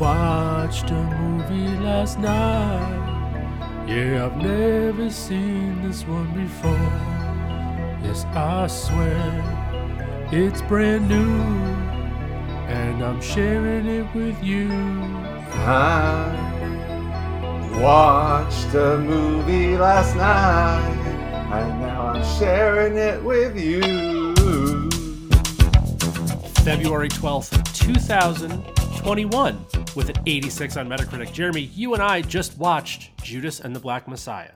Watched a movie last night. Yeah, I've never seen this one before. Yes, I swear it's brand new, and I'm sharing it with you. I watched a movie last night, and now I'm sharing it with you. February 12th, 2021, with an 86 on Metacritic. Jeremy, you and I just watched Judas and the Black Messiah.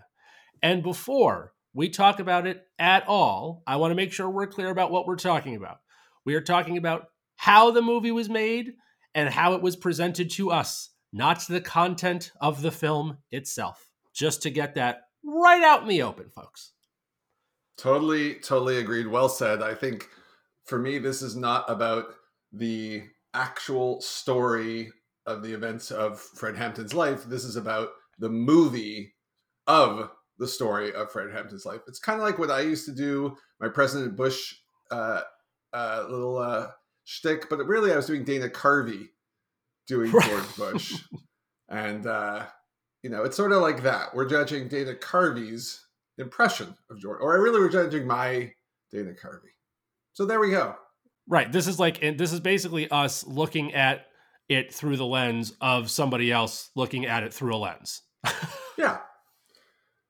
And before we talk about it at all, I want to make sure we're clear about what we're talking about. We are talking about how the movie was made and how it was presented to us, not the content of the film itself. Just to get that right out in the open, folks. Totally, totally agreed. Well said. I think for me, this is not about the actual story of the events of Fred Hampton's life. This is about the movie of the story of Fred Hampton's life. It's kind of like what I used to do, my President Bush uh, uh, little uh, shtick, but really I was doing Dana Carvey doing George Bush. and, uh, you know, it's sort of like that. We're judging Dana Carvey's impression of George, or I really were judging my Dana Carvey. So there we go. Right. This is like, and this is basically us looking at it through the lens of somebody else looking at it through a lens. yeah.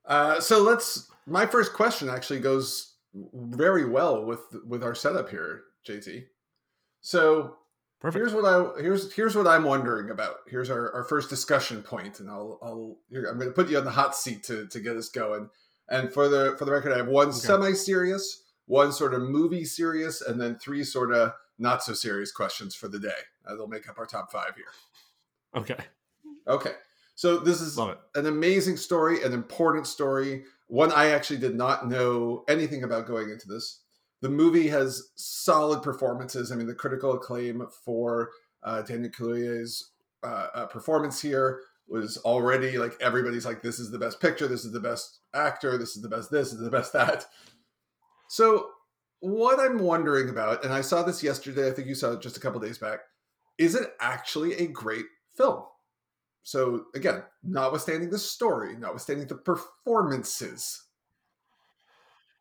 Uh, so let's. My first question actually goes very well with with our setup here, JT. So Perfect. here's what I here's here's what I'm wondering about. Here's our, our first discussion point, and I'll I'll I'm going to put you on the hot seat to to get us going. And for the for the record, I have one okay. semi serious, one sort of movie serious, and then three sort of not so serious questions for the day. Uh, they'll make up our top five here. Okay. Okay. So this is an amazing story, an important story, one I actually did not know anything about going into this. The movie has solid performances. I mean, the critical acclaim for uh, Daniel Kaluuya's uh, uh, performance here was already like everybody's like, this is the best picture, this is the best actor, this is the best this, this is the best that. So what I'm wondering about, and I saw this yesterday, I think you saw it just a couple days back, is it actually a great film? So again, notwithstanding the story, notwithstanding the performances,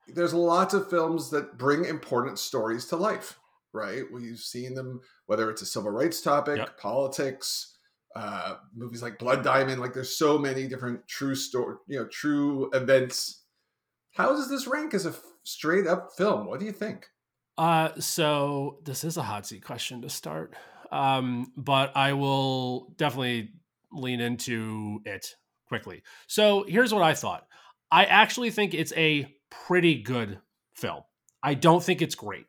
there's lots of films that bring important stories to life, right? We've seen them, whether it's a civil rights topic, yep. politics, uh, movies like Blood Diamond. Like there's so many different true story, you know, true events. How does this rank as a straight up film. What do you think? Uh, so this is a hot seat question to start, um, but I will definitely lean into it quickly. So here's what I thought. I actually think it's a pretty good film. I don't think it's great.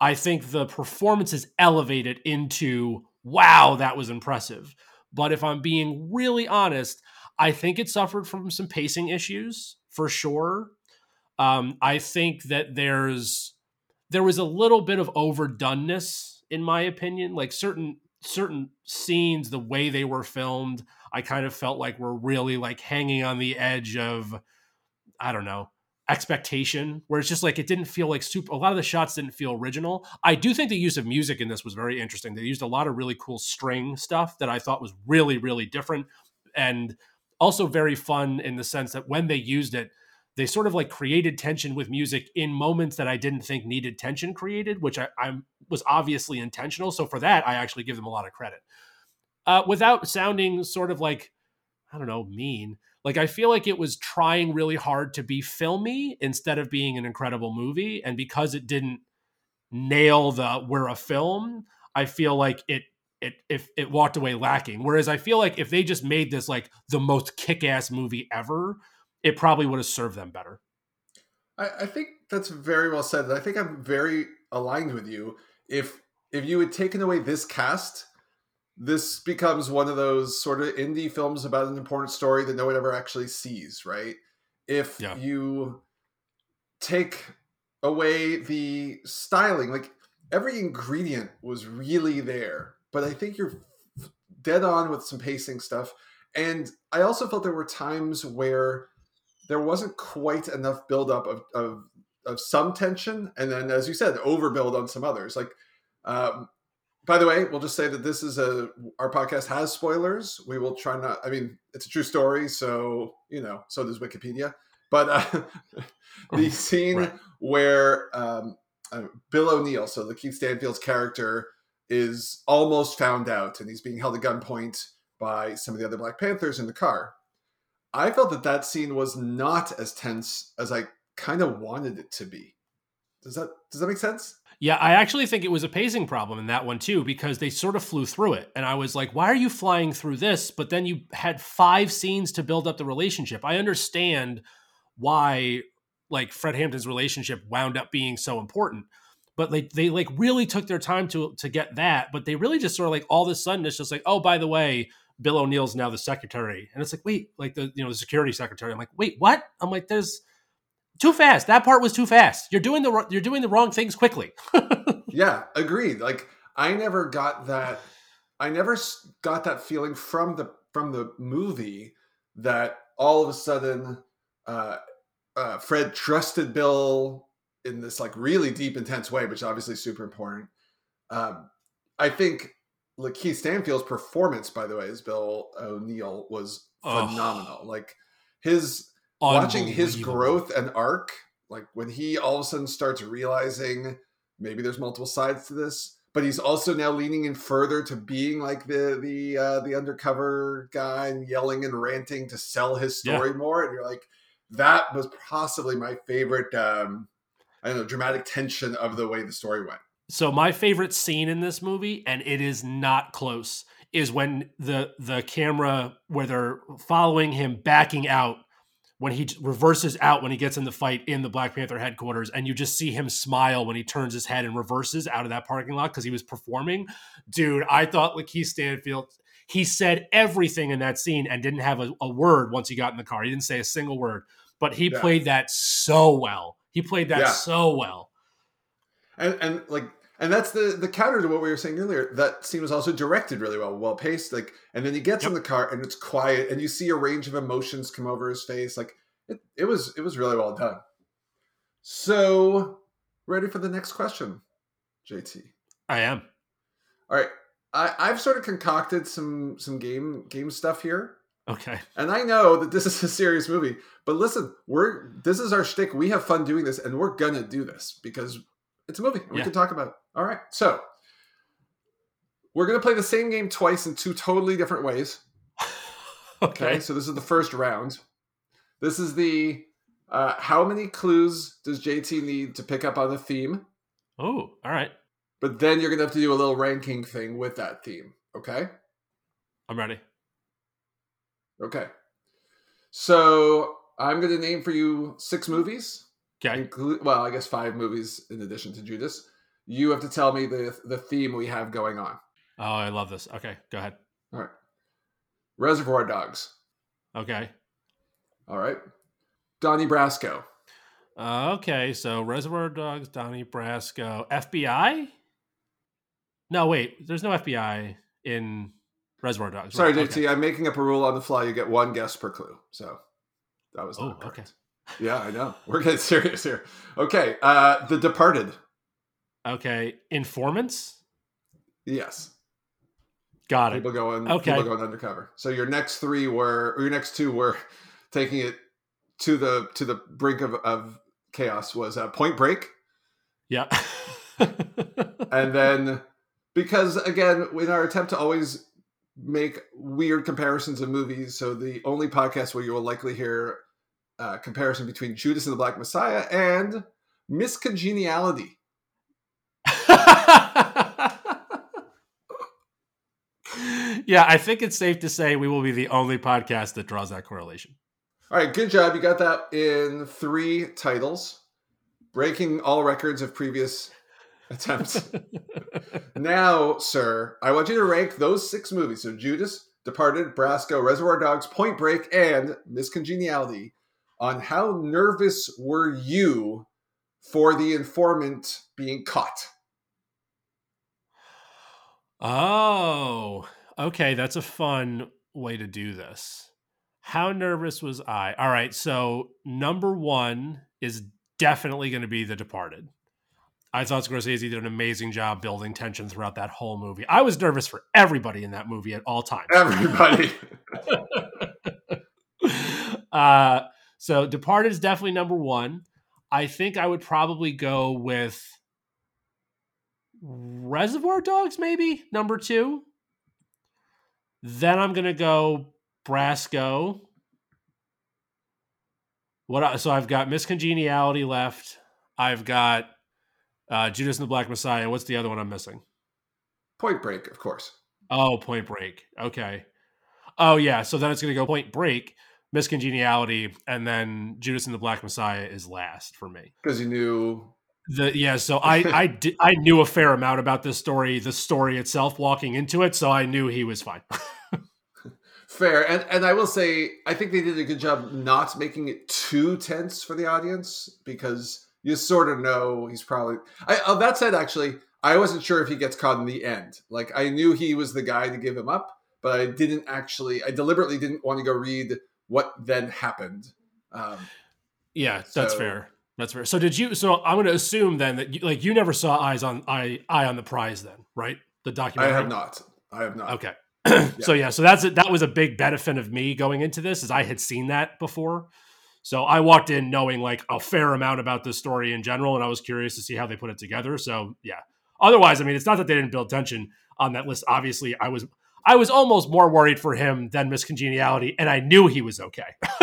I think the performance is elevated into wow, that was impressive. But if I'm being really honest, I think it suffered from some pacing issues for sure. Um, I think that there's there was a little bit of overdoneness in my opinion. Like certain certain scenes, the way they were filmed, I kind of felt like were really like hanging on the edge of I don't know expectation where it's just like it didn't feel like super a lot of the shots didn't feel original i do think the use of music in this was very interesting they used a lot of really cool string stuff that i thought was really really different and also very fun in the sense that when they used it they sort of like created tension with music in moments that I didn't think needed tension created, which I, I was obviously intentional. So for that, I actually give them a lot of credit. Uh, without sounding sort of like, I don't know, mean. Like I feel like it was trying really hard to be filmy instead of being an incredible movie, and because it didn't nail the we're a film, I feel like it it if it walked away lacking. Whereas I feel like if they just made this like the most kick ass movie ever, it probably would have served them better. I, I think that's very well said. I think I'm very aligned with you. If if you had taken away this cast, this becomes one of those sort of indie films about an important story that no one ever actually sees, right? If yeah. you take away the styling, like every ingredient was really there, but I think you're dead on with some pacing stuff. And I also felt there were times where there wasn't quite enough buildup of, of of some tension, and then as you said, overbuild on some others. Like um, by the way, we'll just say that this is a our podcast has spoilers. We will try not. I mean, it's a true story, so you know, so does Wikipedia. But uh, the scene right. where um, uh, Bill O'Neill, so Lakeith Stanfield's character, is almost found out, and he's being held at gunpoint by some of the other Black Panthers in the car. I felt that that scene was not as tense as I kind of wanted it to be. Does that does that make sense? Yeah, I actually think it was a pacing problem in that one too because they sort of flew through it. And I was like, why are you flying through this? But then you had five scenes to build up the relationship. I understand why like Fred Hampton's relationship wound up being so important. But they they like really took their time to to get that, but they really just sort of like all of a sudden it's just like, oh, by the way, Bill O'Neill's now the secretary. And it's like, wait, like the you know, the security secretary. I'm like, wait, what? I'm like, there's too fast. That part was too fast. You're doing the you're doing the wrong things quickly. yeah, agreed. Like I never got that. I never got that feeling from the from the movie that all of a sudden uh, uh, Fred trusted Bill in this like really deep, intense way, which obviously super important. Um, I think Lakeith Stanfield's performance, by the way, as Bill O'Neill was phenomenal. Oh. Like his watching his growth and arc, like when he all of a sudden starts realizing maybe there's multiple sides to this, but he's also now leaning in further to being like the the uh, the undercover guy and yelling and ranting to sell his story yeah. more, and you're like, that was possibly my favorite. Um, I don't know, dramatic tension of the way the story went. So my favorite scene in this movie, and it is not close, is when the the camera where they're following him backing out when he reverses out when he gets in the fight in the Black Panther headquarters, and you just see him smile when he turns his head and reverses out of that parking lot because he was performing. Dude, I thought Lakeith Stanfield, he said everything in that scene and didn't have a, a, word once he got in the car. He didn't say a single word, but he yeah. played that so well. He played that yeah. so well. And, and like and that's the the counter to what we were saying earlier. That scene was also directed really well, well paced. Like, and then he gets yep. in the car and it's quiet, and you see a range of emotions come over his face. Like, it, it was it was really well done. So, ready for the next question, JT? I am. All right, I, I've sort of concocted some some game game stuff here. Okay. And I know that this is a serious movie, but listen, we're this is our shtick. We have fun doing this, and we're gonna do this because it's a movie. We yeah. can talk about it. All right. So we're going to play the same game twice in two totally different ways. okay. okay. So this is the first round. This is the uh, how many clues does JT need to pick up on the theme? Oh, all right. But then you're going to have to do a little ranking thing with that theme. Okay. I'm ready. Okay. So I'm going to name for you six movies. Okay. Include, well, I guess five movies in addition to Judas. You have to tell me the the theme we have going on. Oh, I love this. Okay, go ahead. All right. Reservoir Dogs. Okay. All right. Donnie Brasco. Uh, okay, so Reservoir Dogs, Donnie Brasco, FBI. No, wait. There's no FBI in Reservoir Dogs. Sorry, right? JT. Okay. I'm making up a rule on the fly. You get one guess per clue. So that was oh, okay yeah, I know. We're getting serious here. Okay, uh The Departed. Okay, informants. Yes. Got it. People going. Okay. People going undercover. So your next three were, or your next two were, taking it to the to the brink of, of chaos. Was uh, Point Break. Yeah. and then, because again, in our attempt to always make weird comparisons of movies, so the only podcast where you will likely hear uh, comparison between Judas and the Black Messiah and Miss Congeniality. yeah, I think it's safe to say we will be the only podcast that draws that correlation. All right, good job. You got that in three titles, breaking all records of previous attempts. now, sir, I want you to rank those six movies. So Judas, Departed, Brasco, Reservoir Dogs, Point Break, and Miss Congeniality on how nervous were you for the informant being caught? Oh, okay. That's a fun way to do this. How nervous was I? All right. So, number one is definitely going to be The Departed. I thought Scorsese did an amazing job building tension throughout that whole movie. I was nervous for everybody in that movie at all times. Everybody. uh, so Departed is definitely number one. I think I would probably go with Reservoir Dogs, maybe number two. Then I'm gonna go Brasco. What? So I've got Miss Congeniality left. I've got uh, Judas and the Black Messiah. What's the other one I'm missing? Point Break, of course. Oh, Point Break. Okay. Oh yeah. So then it's gonna go Point Break, Miss Congeniality, and then Judas and the Black Messiah is last for me because you knew the yeah. So I I did, I knew a fair amount about this story, the story itself, walking into it, so I knew he was fine. Fair, and and I will say I think they did a good job not making it too tense for the audience because you sort of know he's probably. I, oh, that said, actually, I wasn't sure if he gets caught in the end. Like I knew he was the guy to give him up, but I didn't actually. I deliberately didn't want to go read what then happened. Um, yeah, that's so, fair. That's fair. So did you? So I'm going to assume then that you, like you never saw Eyes on Eye Eye on the Prize then, right? The documentary. I have not. I have not. Okay. so yeah, so that's that was a big benefit of me going into this is I had seen that before. So I walked in knowing like a fair amount about this story in general, and I was curious to see how they put it together. So yeah. Otherwise, I mean, it's not that they didn't build tension on that list. Obviously, I was I was almost more worried for him than Miss Congeniality, and I knew he was okay.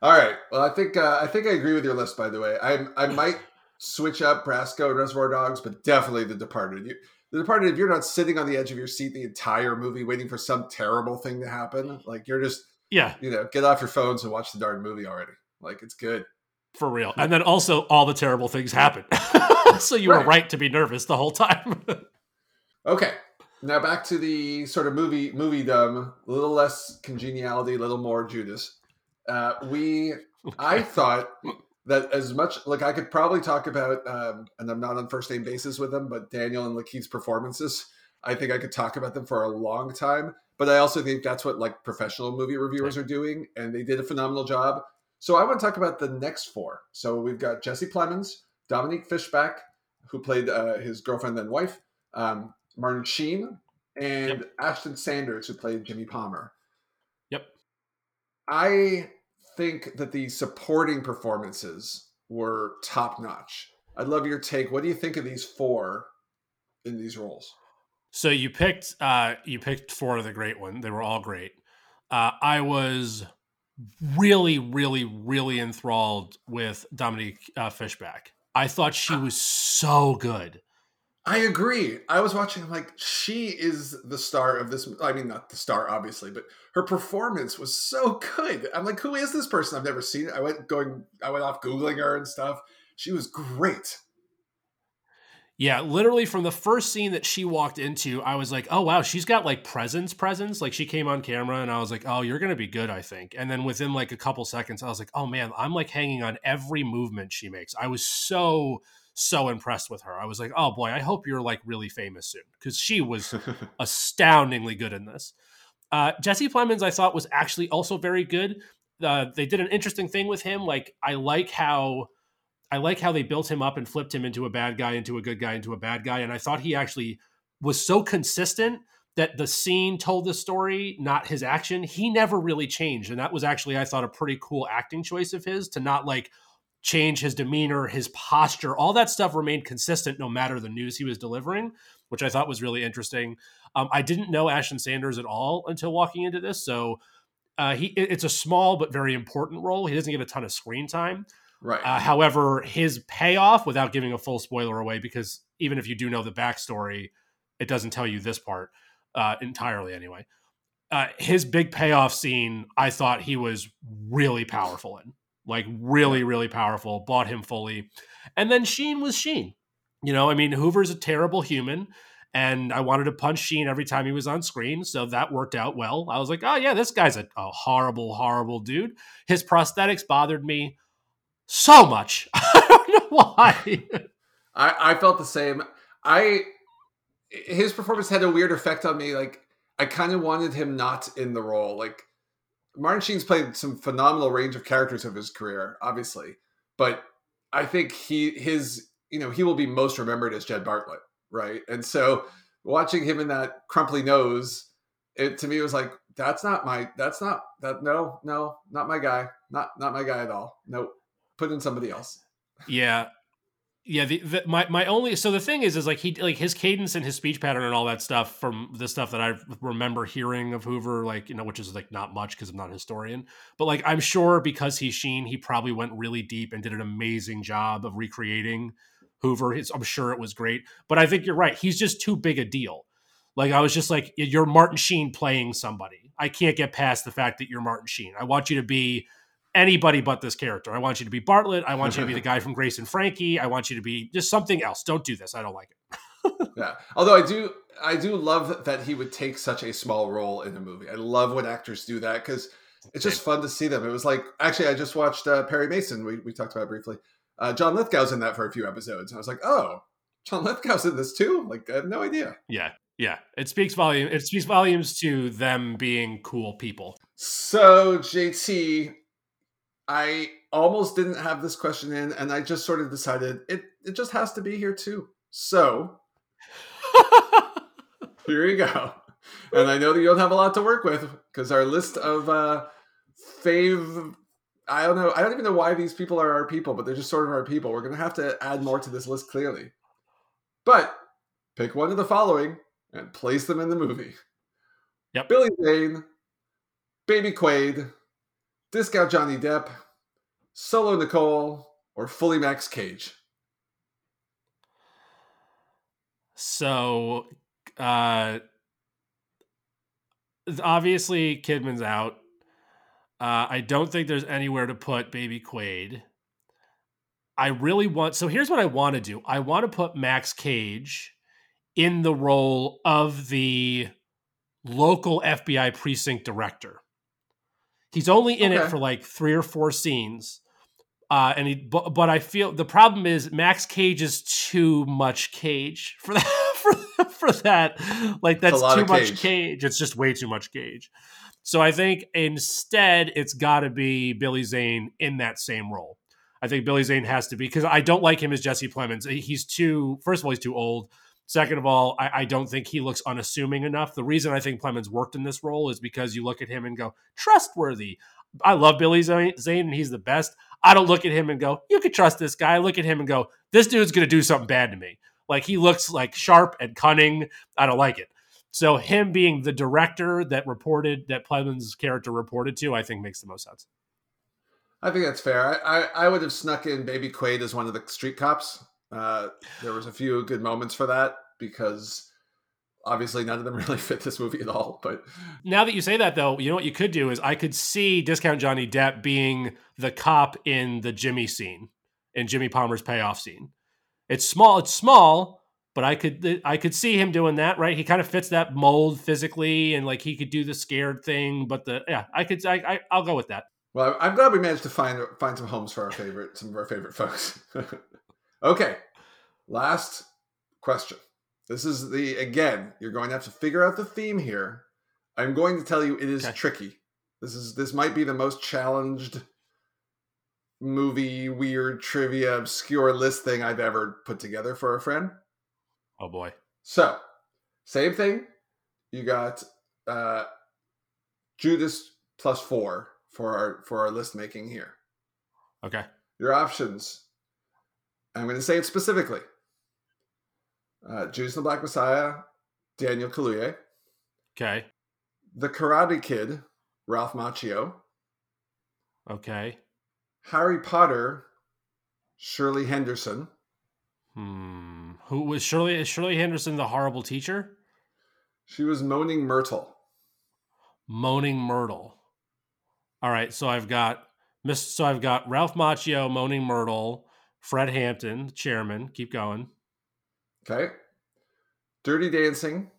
All right. Well, I think uh, I think I agree with your list. By the way, I I might switch up Brasco and Reservoir Dogs, but definitely The Departed. You, the Departed, if you're not sitting on the edge of your seat the entire movie waiting for some terrible thing to happen, like you're just yeah, you know, get off your phones and watch the darn movie already. Like it's good for real. And then also all the terrible things happen, so you right. were right to be nervous the whole time. okay, now back to the sort of movie movie dumb, a little less congeniality, a little more Judas. Uh, we, I thought that as much like I could probably talk about, um, and I'm not on first name basis with them, but Daniel and Lakeith's performances, I think I could talk about them for a long time. But I also think that's what like professional movie reviewers are doing, and they did a phenomenal job. So I want to talk about the next four. So we've got Jesse Plemons, Dominique Fishback, who played uh, his girlfriend and wife, um, Martin Sheen, and yep. Ashton Sanders, who played Jimmy Palmer. Yep. I think that the supporting performances were top notch. I'd love your take. What do you think of these four in these roles? So you picked uh, you picked four of the great one. They were all great. Uh, I was really, really, really enthralled with Dominique uh, Fishback. I thought she was so good. I agree. I was watching. I'm like, she is the star of this. I mean, not the star, obviously, but her performance was so good. I'm like, who is this person? I've never seen it. I went going. I went off googling her and stuff. She was great. Yeah, literally from the first scene that she walked into, I was like, "Oh wow, she's got like presence, presence." Like she came on camera, and I was like, "Oh, you're gonna be good," I think. And then within like a couple seconds, I was like, "Oh man, I'm like hanging on every movement she makes." I was so so impressed with her. I was like, "Oh boy, I hope you're like really famous soon," because she was astoundingly good in this. Uh, Jesse Plemons, I thought was actually also very good. Uh, they did an interesting thing with him. Like I like how I like how they built him up and flipped him into a bad guy, into a good guy, into a bad guy. And I thought he actually was so consistent that the scene told the story, not his action. He never really changed. And that was actually, I thought, a pretty cool acting choice of his to not like change his demeanor, his posture, all that stuff remained consistent no matter the news he was delivering, which I thought was really interesting. Um, I didn't know Ashton Sanders at all until walking into this. So uh, he it's a small but very important role. He doesn't get a ton of screen time. Right. Uh, however, his payoff, without giving a full spoiler away, because even if you do know the backstory, it doesn't tell you this part uh, entirely anyway. Uh, his big payoff scene, I thought he was really powerful in, like really, really powerful. Bought him fully, and then Sheen was Sheen. You know, I mean, Hoover's a terrible human, and I wanted to punch Sheen every time he was on screen, so that worked out well. I was like, oh yeah, this guy's a, a horrible, horrible dude. His prosthetics bothered me so much. I don't know why. I, I felt the same. I his performance had a weird effect on me. Like I kind of wanted him not in the role. Like Martin Sheen's played some phenomenal range of characters of his career, obviously, but I think he his you know he will be most remembered as Jed Bartlet, right? And so watching him in that crumply nose, it to me was like that's not my that's not that no no not my guy not not my guy at all. Nope, put in somebody else. Yeah, yeah, the, the, my my only so the thing is is like he like his cadence and his speech pattern and all that stuff from the stuff that I remember hearing of Hoover, like you know, which is like not much because I'm not a historian, but like I'm sure because he's Sheen, he probably went really deep and did an amazing job of recreating Hoover. It's, I'm sure it was great, but I think you're right. He's just too big a deal. Like I was just like, you're Martin Sheen playing somebody. I can't get past the fact that you're Martin Sheen. I want you to be anybody but this character. I want you to be Bartlet. I want you to be the guy from Grace and Frankie. I want you to be just something else. Don't do this. I don't like it. yeah. Although I do, I do love that he would take such a small role in a movie. I love when actors do that because it's just fun to see them. It was like actually, I just watched uh, Perry Mason. We we talked about briefly. Uh, John Lithgow's in that for a few episodes. I was like, oh, John Lithgow's in this too. Like I have no idea. Yeah. Yeah, it speaks volume. It speaks volumes to them being cool people. So JT, I almost didn't have this question in, and I just sort of decided it it just has to be here too. So here you go. And I know that you don't have a lot to work with because our list of uh fave I don't know. I don't even know why these people are our people, but they're just sort of our people. We're gonna have to add more to this list clearly. But pick one of the following and place them in the movie. Yep. Billy Zane, Baby Quaid, Discount Johnny Depp, Solo Nicole, or Fully Max Cage? So, uh, obviously, Kidman's out. Uh, I don't think there's anywhere to put Baby Quaid. I really want. So here's what I want to do. I want to put Max Cage in the role of the local FBI precinct director. He's only in okay. it for like three or four scenes. Uh, and he, but, but I feel the problem is Max Cage is too much Cage for that. For, for that, like that's too much cage. cage. It's just way too much Cage. So I think instead it's got to be Billy Zane in that same role. I think Billy Zane has to be because I don't like him as Jesse Plemons. He's too. First of all, he's too old. Second of all, I, I, don't think he looks unassuming enough. The reason I think Plemons worked in this role is because you look at him and go, trustworthy. I love Billy Zane and he's the best. I don't look at him and go, you could trust this guy. I look at him and go, this dude's going to do something bad to me. Like he looks like sharp and cunning. I don't like it. So him being the director that reported that Plemons' character reported to, I think makes the most sense. I think that's fair. I, I, I would have snuck in Baby Quaid as one of the street cops uh, there was a few good moments for that because obviously none of them really fit this movie at all. But now that you say that, though, you know what you could do is I could see Discount Johnny Depp being the cop in the Jimmy scene, in Jimmy Palmer's payoff scene. It's small. It's small, but I could I could see him doing that. Right? He kind of fits that mold physically, and like he could do the scared thing. But the yeah, I could I, I I'll go with that. Well, I'm glad we managed to find find some homes for our favorite some of our favorite folks. Okay, last question. This is the again. You're going to have to figure out the theme here. I'm going to tell you it is okay. tricky. This is this might be the most challenged movie weird trivia obscure list thing I've ever put together for a friend. Oh boy. So, same thing. You got uh Judas plus 4 for our for our list making here. Okay. Your options I'm going to say it specifically. Uh, Judas and the Black Messiah, Daniel Kaluuya. Okay. The Karate Kid, Ralph Macchio. Okay. Harry Potter, Shirley Henderson. Hmm. Who was Shirley? Is Shirley Henderson the horrible teacher? She was Moaning Myrtle. Moaning Myrtle. All right, so I've got Miss. So I've got Ralph Macchio, Moaning Myrtle, Fred Hampton, chairman. Keep going. Okay. Dirty Dancing,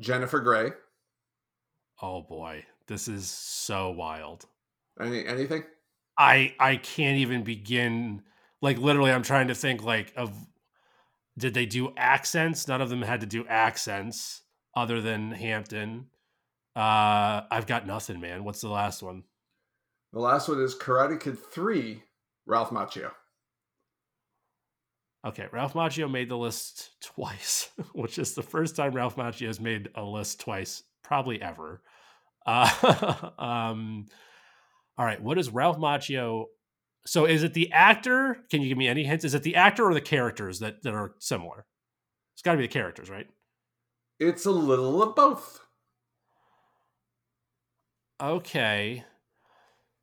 Jennifer Grey. Oh boy, this is so wild. Any anything? I I can't even begin. Like literally, I'm trying to think like of did they do accents? None of them had to do accents other than Hampton. Uh, I've got nothing, man. What's the last one? The last one is Karate Kid Three, Ralph Macchio. Okay, Ralph Macchio made the list twice, which is the first time Ralph Macchio has made a list twice, probably ever. Uh, um, all right, what is Ralph Macchio? So, is it the actor? Can you give me any hints? Is it the actor or the characters that that are similar? It's got to be the characters, right? It's a little of both. Okay.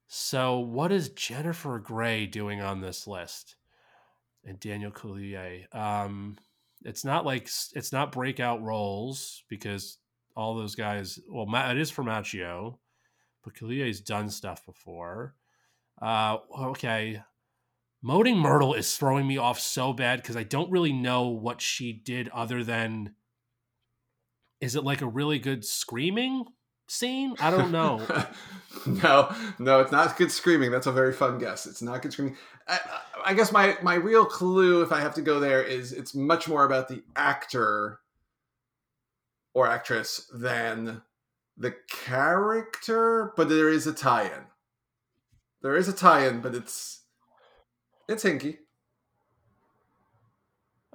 So, what is Jennifer Grey doing on this list? And Daniel Kaluuya. Um, it's not like it's not breakout roles because all those guys. Well, it is for Macchio, but Kaluuya's done stuff before. Uh, okay. Moaning Myrtle is throwing me off so bad because I don't really know what she did other than. Is it like a really good screaming scene? I don't know. no, no, it's not good screaming. That's a very fun guess. It's not good screaming. I, I, guess my my real clue, if I have to go there, is it's much more about the actor or actress than the character. But there is a tie-in. There is a tie-in, but it's it's hinky.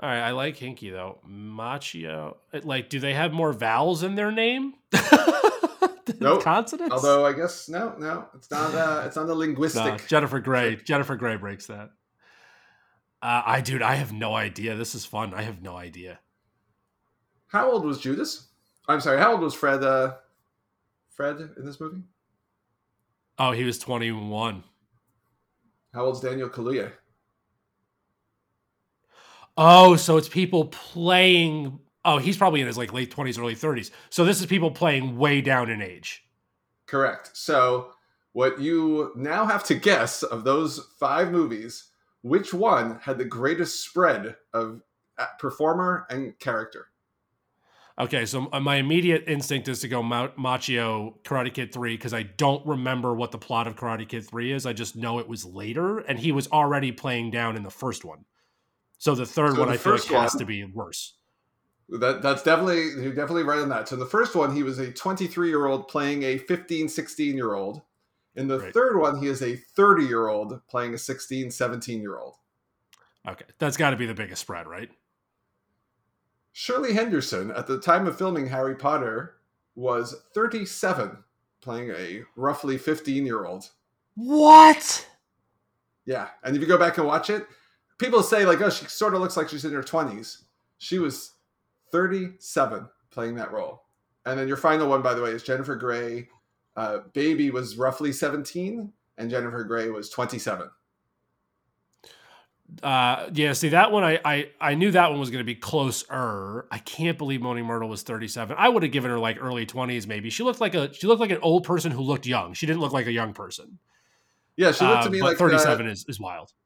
All right, I like hinky though. Macchio, like, do they have more vowels in their name? nope. consonants. Although I guess no, no, it's not. Uh, it's not a linguistic. No, Jennifer Grey. Jennifer Grey breaks that. Uh, I dude, I have no idea. This is fun. I have no idea. How old was Judas? I'm sorry. How old was Fred? Uh, Fred in this movie? Oh, he was 21. How old's Daniel Kaluuya? Oh, so it's people playing Oh, he's probably in his like late twenties, early thirties. So this is people playing way down in age. Correct. So what you now have to guess of those five movies, which one had the greatest spread of uh, performer and character? Okay, so uh, my immediate instinct is to go Macchio, Karate Kid 3 because I don't remember what the plot of Karate Kid 3 is. I just know it was later and he was already playing down in the first one. So the third so one the I feel like one, has to be worse. That that's definitely you're definitely right on that. So the first one, he was a 23 year old playing a 15, 16 year old. In the right. third one, he is a 30 year old playing a 16, 17 year old. Okay, that's got to be the biggest spread, right? Shirley Henderson, at the time of filming Harry Potter, was 37, playing a roughly 15 year old. What? Yeah, and if you go back and watch it, people say like, "Oh, she sort of looks like she's in her 20s." She was 37 playing that role. And then your final one, by the way, is Jennifer Grey. Uh, Baby was roughly 17, and Jennifer Grey was 27. Uh, yeah, see that one, I, I I knew that one was going to be closer. I can't believe Moaning Myrtle was 37. I would have given her like early 20s, maybe. She looked like a she looked like an old person who looked young. She didn't look like a young person. Yeah, she looked to uh, me like 37 is, is wild.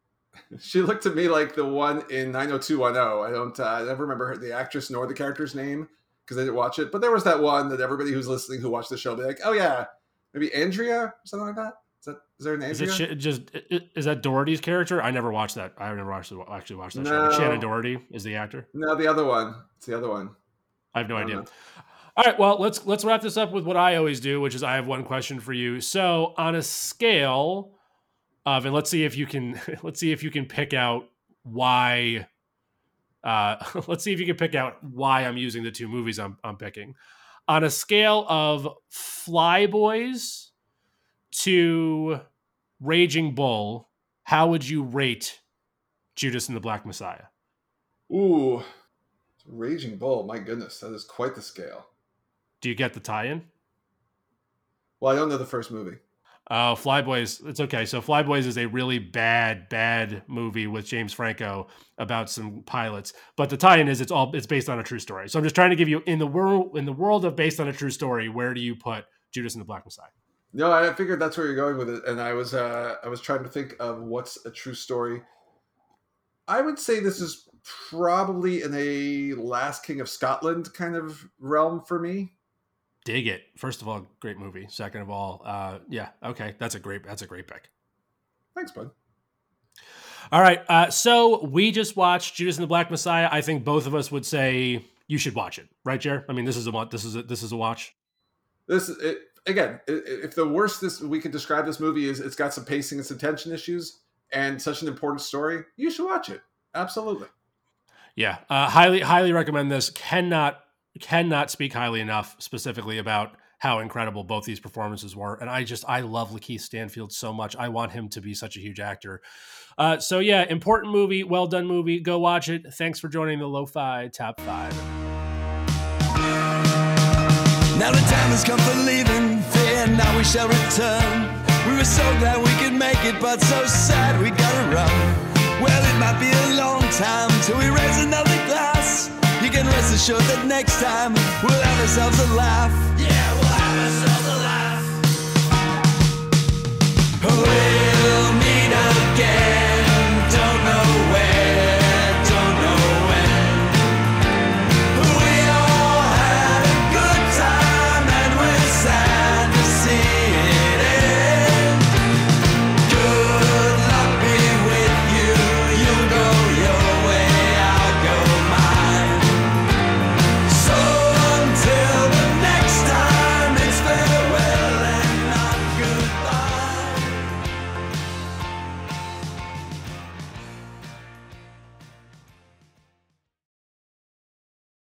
She looked to me like the one in 90210. I don't, uh, I never remember the actress nor the character's name because I didn't watch it. But there was that one that everybody who's listening who watched the show be like, oh yeah, maybe Andrea or something like that. Is that is there an Andrea? Is it just is that Doherty's character? I never watched that. I never watched actually watched that no. show. Shannen Doherty is the actor. No, the other one. It's the other one. I have no I idea. Know. All right, well let's let's wrap this up with what I always do, which is I have one question for you. So on a scale of, and let's see if you can let's see if you can pick out why. Uh, let's see if you can pick out why I'm using the two movies I'm, I'm picking. On a scale of Flyboys to Raging Bull, how would you rate Judas and the Black Messiah? Ooh, Raging Bull. My goodness, that is quite the scale. Do you get the tie-in? Well, I don't know the first movie. Oh, Flyboys. It's okay. So Flyboys is a really bad, bad movie with James Franco about some pilots. But the tie-in is it's all it's based on a true story. So I'm just trying to give you in the world in the world of based on a true story. Where do you put Judas and the Black Messiah? No, I figured that's where you're going with it, and I was uh, I was trying to think of what's a true story. I would say this is probably in a Last King of Scotland kind of realm for me dig it. First of all, great movie. Second of all, uh, yeah, okay, that's a great that's a great pick. Thanks, bud. All right, uh, so we just watched Judas and the Black Messiah. I think both of us would say you should watch it, right, Jer? I mean, this is a this is a, this is a watch. This it, again, if the worst this we can describe this movie is, it's got some pacing and some tension issues and such an important story. You should watch it. Absolutely. Yeah, uh, highly highly recommend this. Cannot cannot speak highly enough specifically about how incredible both these performances were. And I just I love Lakeith Stanfield so much. I want him to be such a huge actor. Uh, so yeah, important movie, well done movie. Go watch it. Thanks for joining the Lo-Fi Top Five. Now the time has come for leaving. Fear now we shall return. We were so glad we could make it, but so sad we gotta run. Well, it might be a long time till we raise another assured that next time we'll have ourselves a laugh. Yeah, we'll have ourselves a laugh.